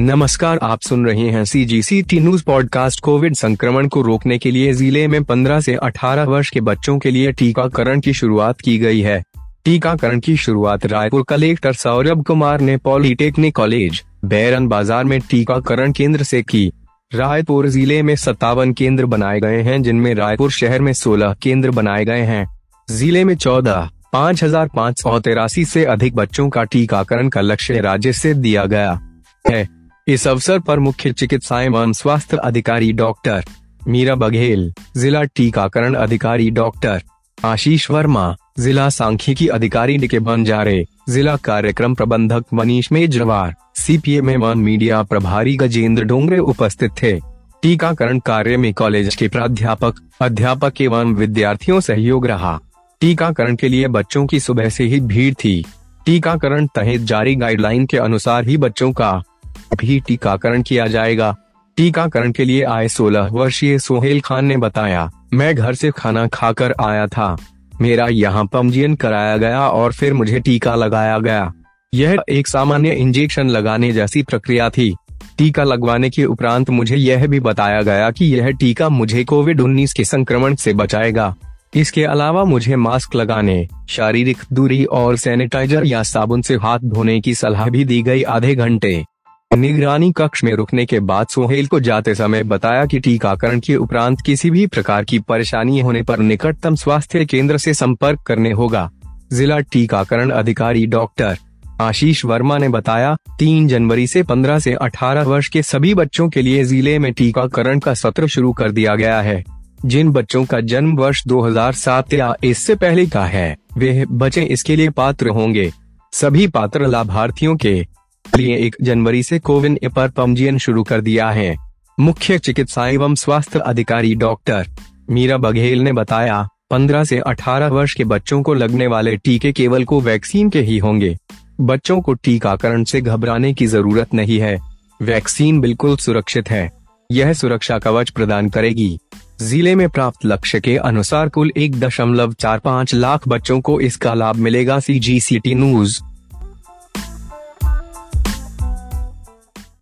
नमस्कार, आप सुन रहे हैं C G C T news podcast COVID संक्रमण को रोकने के लिए ज़िले में 15 से 18 वर्ष के बच्चों के लिए टीकाकरण की शुरुआत की गई है। टीकाकरण की शुरुआत रायपुर कलेक्टर सौरभ कुमार ने पॉलिटेक्निक कॉलेज, बैरन बाज़ार में टीकाकरण केंद्र से की। रायपुर ज़िले में सत्तावन केंद्र बनाए गए हैं, जिनमें रायपुर शहर में 16 केंद्र बनाए गए हैं। ज़िले में चौदह, पाँच हज़ार पाँच सौ तिरासी से अधिक बच्चों का टीकाकरण का लक्ष्य राज्य से दिया गया है। इस अवसर पर मुख्य चिकित्सा एवं स्वास्थ्य अधिकारी डॉक्टर मीरा बघेल, जिला टीकाकरण अधिकारी डॉक्टर आशीष वर्मा, जिला सांख्यिकी अधिकारी डीके बंजारे जिला कार्यक्रम प्रबंधक मनीष मेजरवार, सीपीएम एवं मीडिया प्रभारी गजेंद्र डोंगरे उपस्थित थे। टीकाकरण कार्य में कॉलेज के प्राध्यापक, अध्यापक एवं विद्यार्थियों सहयोग रहा। टीकाकरण के लिए बच्चों की सुबह से ही भीड़ थी। टीकाकरण तहत जारी गाइडलाइन के अनुसार ही बच्चों का भी टीकाकरण किया जाएगा। टीकाकरण के लिए आए 16 वर्षीय सोहेल खान ने बताया, मैं घर से खाना खाकर आया था। मेरा यहाँ पंजीयन कराया गया और फिर मुझे टीका लगाया गया। यह एक सामान्य इंजेक्शन लगाने जैसी प्रक्रिया थी। टीका लगवाने के उपरांत मुझे यह भी बताया गया कि यह टीका मुझे कोविड 19 के संक्रमण से बचाएगा। इसके अलावा मुझे मास्क लगाने, शारीरिक दूरी और सैनिटाइजर या साबुन से हाथ धोने की सलाह भी दी गई आधे घंटे। निगरानी कक्ष में रुकने के बाद सोहेल को जाते समय बताया कि टीकाकरण के उपरांत किसी भी प्रकार की परेशानी होने पर निकटतम स्वास्थ्य केंद्र से संपर्क करने होगा। जिला टीकाकरण अधिकारी डॉक्टर आशीष वर्मा ने बताया, तीन जनवरी से 15 से 18 वर्ष के सभी बच्चों के लिए ज़िले में टीकाकरण का सत्र शुरू कर दिया गया है। जिन बच्चों का जन्म वर्ष 2007 या इससे पहले का है, वे बच्चे इसके लिए पात्र होंगे। सभी पात्र लाभार्थियों के लिए एक जनवरी से कोविन ऐप पर पंजीयन शुरू कर दिया है। मुख्य चिकित्सा एवं स्वास्थ्य अधिकारी डॉक्टर मीरा बघेल ने बताया 15 से 18 वर्ष के बच्चों को लगने वाले टीके केवल को वैक्सीन के ही होंगे। बच्चों को टीकाकरण से घबराने की ज़रूरत नहीं है। वैक्सीन बिल्कुल सुरक्षित है। यह सुरक्षा कवच प्रदान करेगी। ज़िले में प्राप्त लक्ष्य के अनुसार कुल एक दशमलव चार पाँच लाख बच्चों को इसका लाभ मिलेगा सी जी सी टी न्यूज़